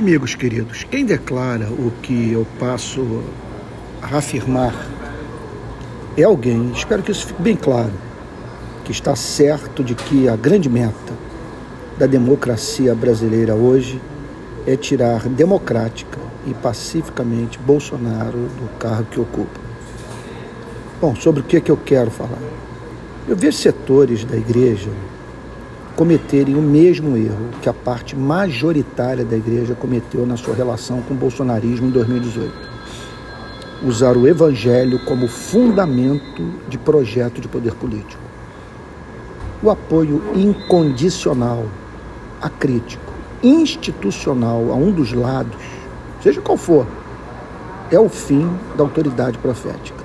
Amigos queridos, quem declara o que eu passo a afirmar é alguém, espero que isso fique bem claro, que está certo de que a grande meta da democracia brasileira hoje é tirar democrática e pacificamente Bolsonaro do cargo que ocupa. Bom, sobre o que, é que eu quero falar? Eu vejo setores da igreja cometerem o mesmo erro que a parte majoritária da igreja cometeu na sua relação com o bolsonarismo em 2018. Usar o evangelho como fundamento de projeto de poder político. O apoio incondicional, acrítico, institucional a um dos lados, seja qual for, é o fim da autoridade profética.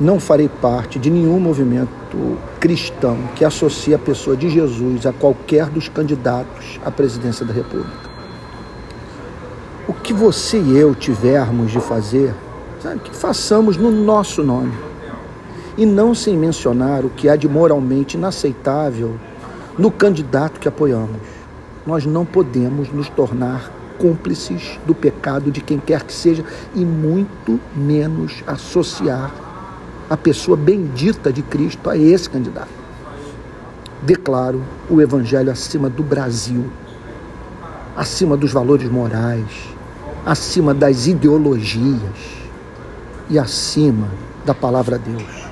Não farei parte de nenhum movimento cristão que associe a pessoa de Jesus a qualquer dos candidatos à presidência da República. O que você e eu tivermos de fazer, sabe, que façamos no nosso nome. E não sem mencionar o que há de moralmente inaceitável no candidato que apoiamos. Nós não podemos nos tornar cúmplices do pecado de quem quer que seja e muito menos associar a pessoa bendita de Cristo a esse candidato. Declaro o Evangelho acima do Brasil, acima dos valores morais, acima das ideologias e acima da palavra de Deus.